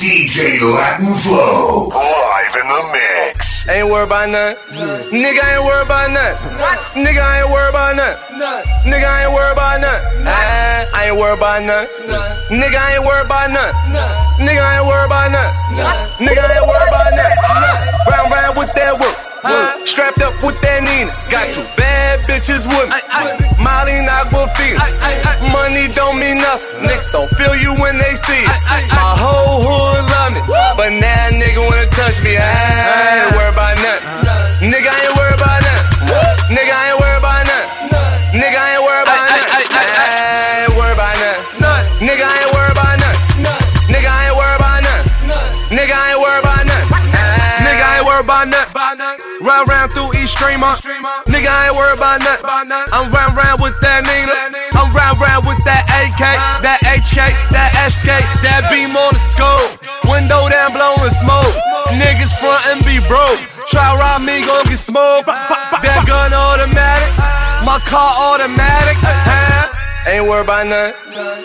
DJ Latin Flow. Live in the mix. Ain't worried about nothing. Nigga ain't worried about nothing. Nigga ain't worried about nothing. Nigga ain't worried about. Ah, I ain't worried about nothing. Nigga ain't worried about nothing. Nigga ain't worried about nothing. Nigga ain't worried about nothing. Round round with that work. work. Strapped up with that Nina. Got two bad bitches with me. Molly Aquafina. Money don't mean nothing. Niggas don't feel you when they see it. Streamer. Nigga ain't worried about nothing. I'm round round with that Nina. I'm round round with that AK, that HK, that SK, that beam on the scope. Window down blowing smoke. Niggas front and be broke. Try rob me, gon' get smoked. That gun automatic. My car automatic. Ain't worried about nothing.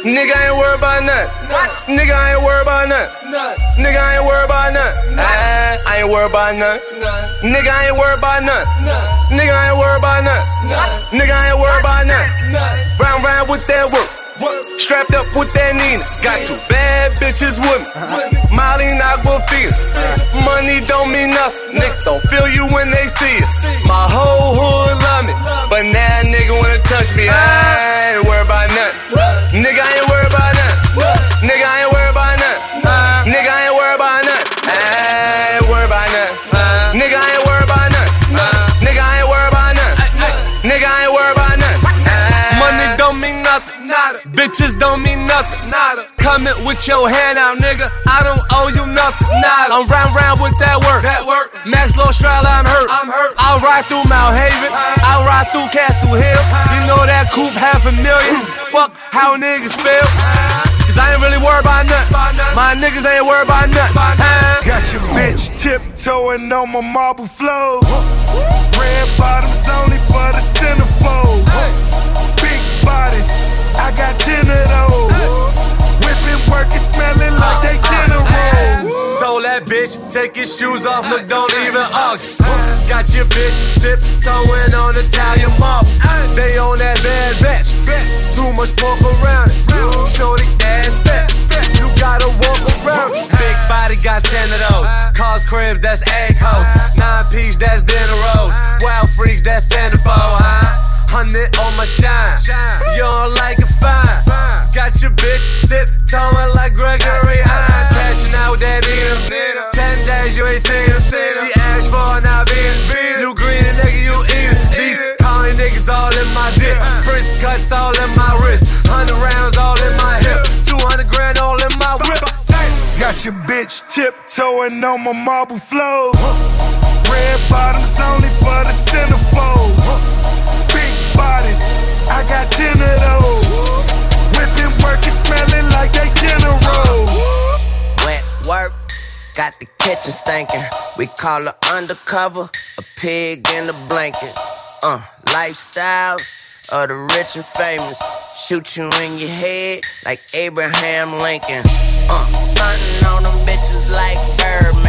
Nigga ain't worried about nothing. Nigga ain't worried about nothing. Nigga ain't worried about I ain't worried about nothing. Nigga I ain't worried about nothing. Nigga I ain't worried about nothing. Nigga I ain't worried about nothing. Round round with that work. Strapped up with that Nina. Got two bad bitches with me. Molly Aquafina. Money don't mean nothing. Niggas don't feel you when they see it. My whole hood love me. But now nigga wanna touch me. I ain't worried about nothing. Nigga I ain't worried With your hand out, nigga. I don't owe you nothing. Nada. I'm round round with that work. That work. Max Low Strala, I'm hurt. I'm hurt. I'll ride through Mott Haven. I'll ride through Castle Hill. You know that coupe half a million. Fuck how niggas feel. Cause I ain't really worried about nothing. My niggas ain't worried about nothing. Huh? Got your bitch tiptoeing on my marble floor. Red bottoms only for the centerfold. Big bodies, I got ten of those. Working, smelling like they dinner rolls. Told that bitch, take your shoes off, look, don't even argue. Got your bitch tiptoeing on Italian marble. They on that bad batch. Too much pork around it. Shorty ass fat. You gotta walk around. Big body got ten of those. Cars cribs, that's egg hoes. Nine piece, that's dinner rolls. Wild freaks, that's centerfold, huh? Hundred on my shine. You don't like it fine. Got your bitch tiptoeing like Gregory Hine. Crashing out with that Nina. Ten days you ain't seen him. She asked for now being You green and nigga, you eat it. These calling niggas all in my dick. First cuts all in my wrist. Hundred rounds all in my hip. Two hundred grand all in my whip. Got your bitch tiptoeing on my marble floor. Red bottoms only for the centerfold. Bodies, I got ten of those. Whipping, working, smelling like they rolls. Wet work, got the kitchen stinking. We call her undercover, a pig in a blanket. Uh, lifestyle of the rich and famous. Shoot you in your head like Abraham Lincoln. Uh, stunting on them bitches like Birdman.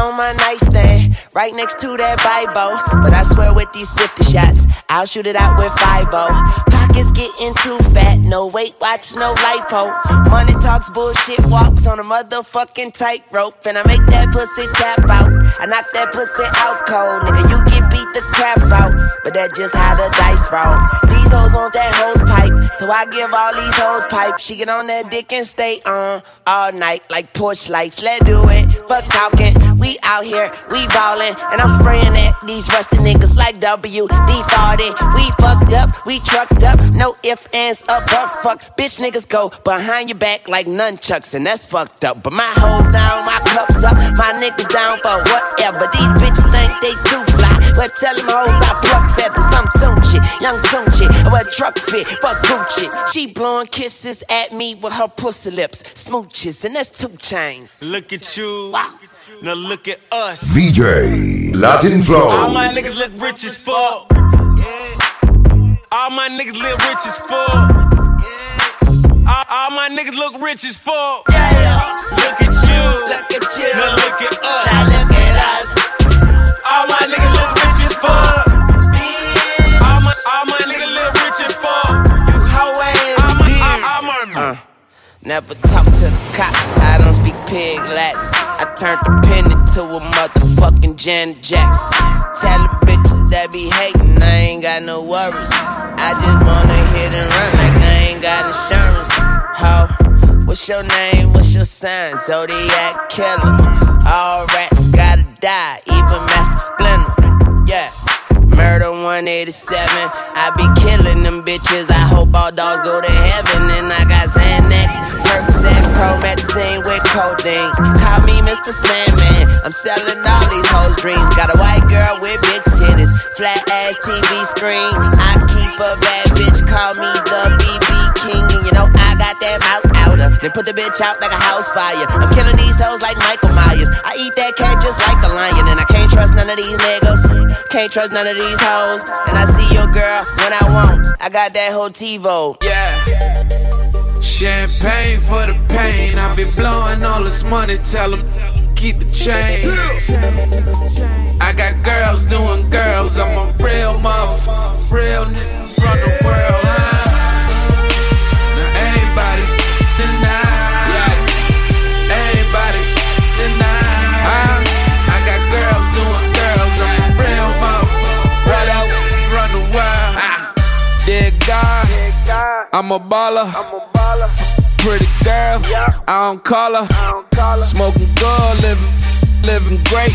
On my nightstand, right next to that Bible. But I swear with these 50 shots, I'll shoot it out with 5 Pockets getting too fat, no weight watch, no lipo. Money talks, bullshit walks on a motherfucking tightrope. And I make that pussy tap out. I knock that pussy out cold. Nigga, you get the crap out. But that just how the dice roll. These hoes want that hose pipe, so I give all these hoes pipe. She get on that dick and stay on all night like porch lights. Let's do it. Fuck talking, we out here, we ballin', and I'm spraying at these rusty niggas like WD 40. We fucked up, we trucked up, no ifs, ands, or but fucks. Bitch niggas go behind your back like nunchucks, and that's fucked up. But my hoes down, my cups up, my niggas down for whatever. These bitches think they too Tell them hoes I pluck feathers, I'm Tunechi, young Tunechi. I wear truck fit, fuck Gucci. She blowing kisses at me with her pussy lips, smooches, and that's two chains. Look at you. Now look at us. DJ Latin Flow. All my niggas look rich as fuck. All my niggas live rich as fuck. All, all my niggas look rich as fuck. Look at you. Look at you. Now look at us. Now look at us. All my niggas look Never talk to the cops, I don't speak pig Latin. I turned the penny to a motherfucking Janet Jackson. Tell the bitches that be hating, I ain't got no worries. I just wanna hit and run like I ain't got insurance. Ho, what's your name? What's your sign? Zodiac killer. All rats gotta die, even Master Splinter. Yeah. Murder 187. I be killing them bitches. I hope all dogs go to heaven. And I got Xanax, Percocet, promethazine with codeine. Call me Mr. Sandman. I'm selling all these hoes' dreams. Got a white girl with big titties, flat ass TV screen. I keep a bad bitch. Call me the BB King. And you know I got that mouth. Then put the bitch out like a house fire. I'm killing these hoes like Michael Myers. I eat that cat just like a lion. And I can't trust none of these niggas. Can't trust none of these hoes. And I see your girl when I want. I got that whole TiVo. Yeah. Champagne for the pain. I be blowing all this money. Tell them keep the change. I got girls doing girls. I'm a real motherfucker. Real nigga I'm a baller. Pretty girl, I don't call her. Smoking good, living, living great.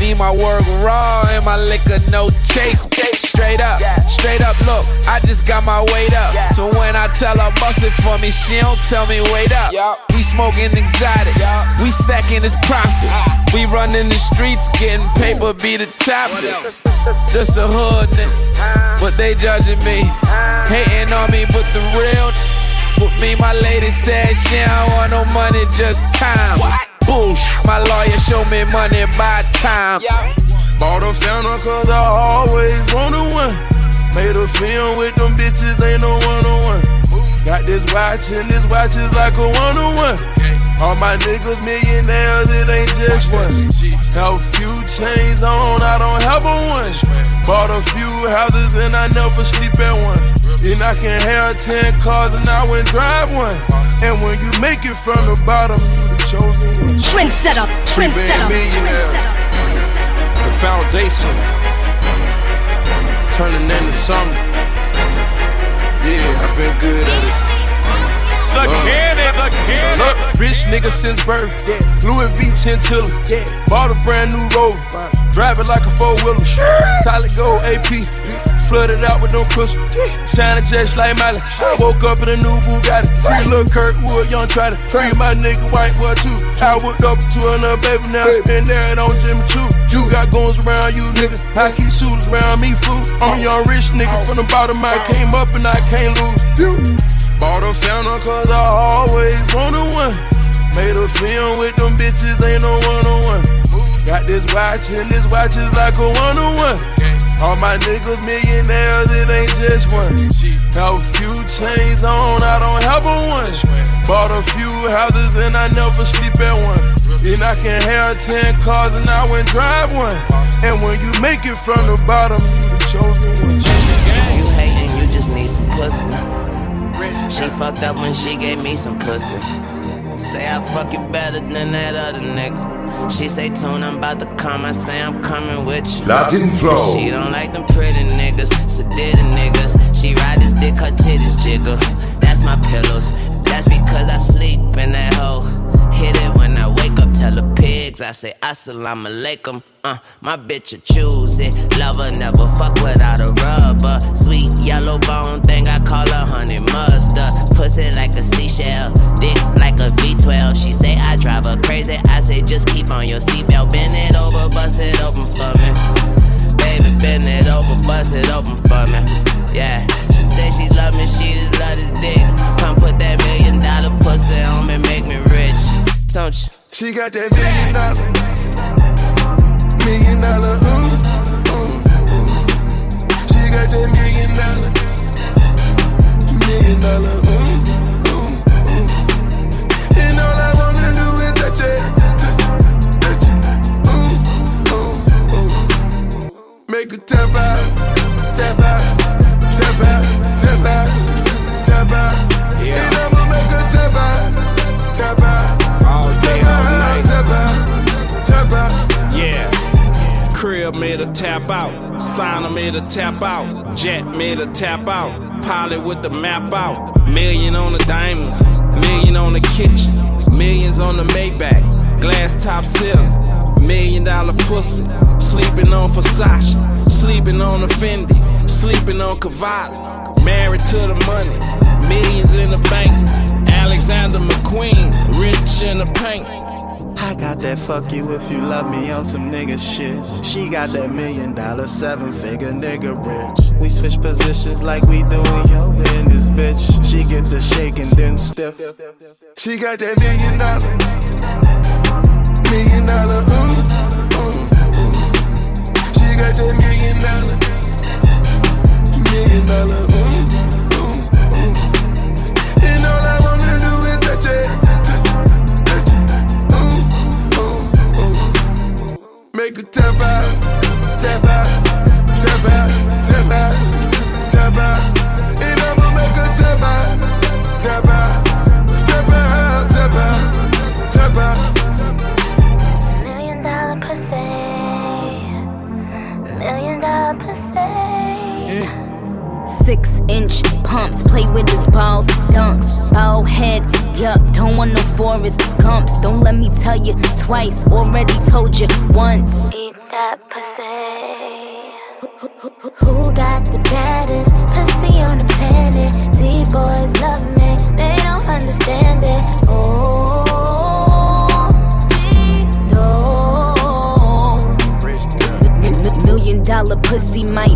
Need my work raw and my liquor no chase. Straight up, straight up. Look, I just got my weight up. So when I tell her bust it for me, she don't tell me wait up. We smoking exotic, we stacking this profit. We running the streets, getting paper, be the topic. Just a hood nigga, but they judging me, hating on me, but the real. With me, my lady said she don't want no money, just time. My lawyer show me money by time. Bought a fountain cause I always wanted one. Made a film with them bitches, ain't no one on one. Got this watch and this watch is like a one on one. All my niggas millionaires, it ain't just one. Have a few chains on, I don't have a one. Bought a few houses and I never sleep at one. And I can have ten cars and I wouldn't drive one. And when you make it from the bottom, you chosen one. Trendsetter, trendsetter, millionaire. trendsetter. The foundation turning into something. Yeah, I've been good at it. The cannon, the Turn cannon. up, rich nigga since birth. Louis V chinchilla. Bought a brand new rover. Drive it like a four wheeler. Solid gold AP. Flooded out with no cushion. Shining just like Miley. I woke up in a new Bugatti. Free little Kirkwood, young Trotter. Free my nigga white boy too. I whipped up to another baby now. Spin there and on Jimmy Choo. You got guns around you nigga. I keep shooters around me fool. I'm young rich nigga from the bottom. I came up and I can't lose. Bought a fountain cause I always wanted one. Made a film with them bitches, this watch and this watch is like a one on one. All my niggas millionaires, it ain't just one. Have a few chains on, I don't have a one. Bought a few houses and I never sleep at one. And I can have ten cars and I wouldn't drive one. And when you make it from the bottom, you the chosen one. If you hating, you just need some pussy. She fucked up when she gave me some pussy. Say I fuck you better than that other nigga. She say, Tune, I'm about to come. I say, I'm coming with you. Latin Flow. She don't like them pretty niggas, sedated niggas. She ride this dick, her titties jiggle. That's my pillows. That's because I sleep in that hole. Hit it when I wake up, tell the pigs. I say, Assalamu alaikum. Uh, my bitch will choose it. Lover never fuck without a rubber. Just keep on your seatbelt, bend it over, bust it open for me. Baby, bend it over, bust it open for me. Yeah, she said she love me, she just love this dick. Come put that million dollar pussy on me, make me rich. Don't you? She got that million dollar, tap out. Signer made a tap out. Jet made a tap out. Pilot with the map out. Million on the diamonds. Million on the kitchen. Millions on the Maybach. Glass top ceiling. Million dollar pussy. Sleeping on Versace. Sleeping on a Fendi. Sleeping on Cavalli. Married to the money. Millions in the bank. Alexander McQueen. Rich in the paint. I got that fuck you if you love me on some nigga shit. She got that million dollar, seven figure nigga rich. We switch positions like we doing yoga in this bitch. She get the shake and then stiff. She got that million dollar, million dollar, ooh, inch pumps, play with his balls, dunks, ball head, yup, don't want no Forrest Gumps. Don't let me tell you twice, already told you once. Eat that pussy. Who got the baddest pussy on the planet? These boys love me, they don't understand it. Oh, M- Million dollar pussy might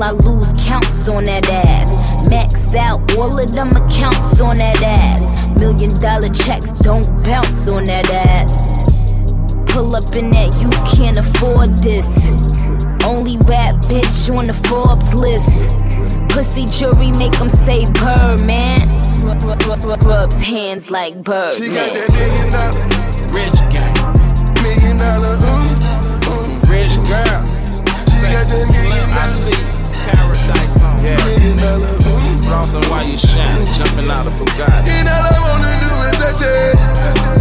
till I lose counts on that ass. Max out all of them accounts on that ass. Million dollar checks don't bounce on that ass. Pull up in that, you can't afford this. Only rap bitch on the Forbes list. Pussy jury make them say bird, man. Rub, rub, rub, rubs hands like bird, She got that million dollar, Rich gang. million dollar, ooh, ooh. Rich girl. She got that million I dollar, see paradise on yeah. ooh. While you shining, jumping out of Bugatti. And all I wanna do is touch it,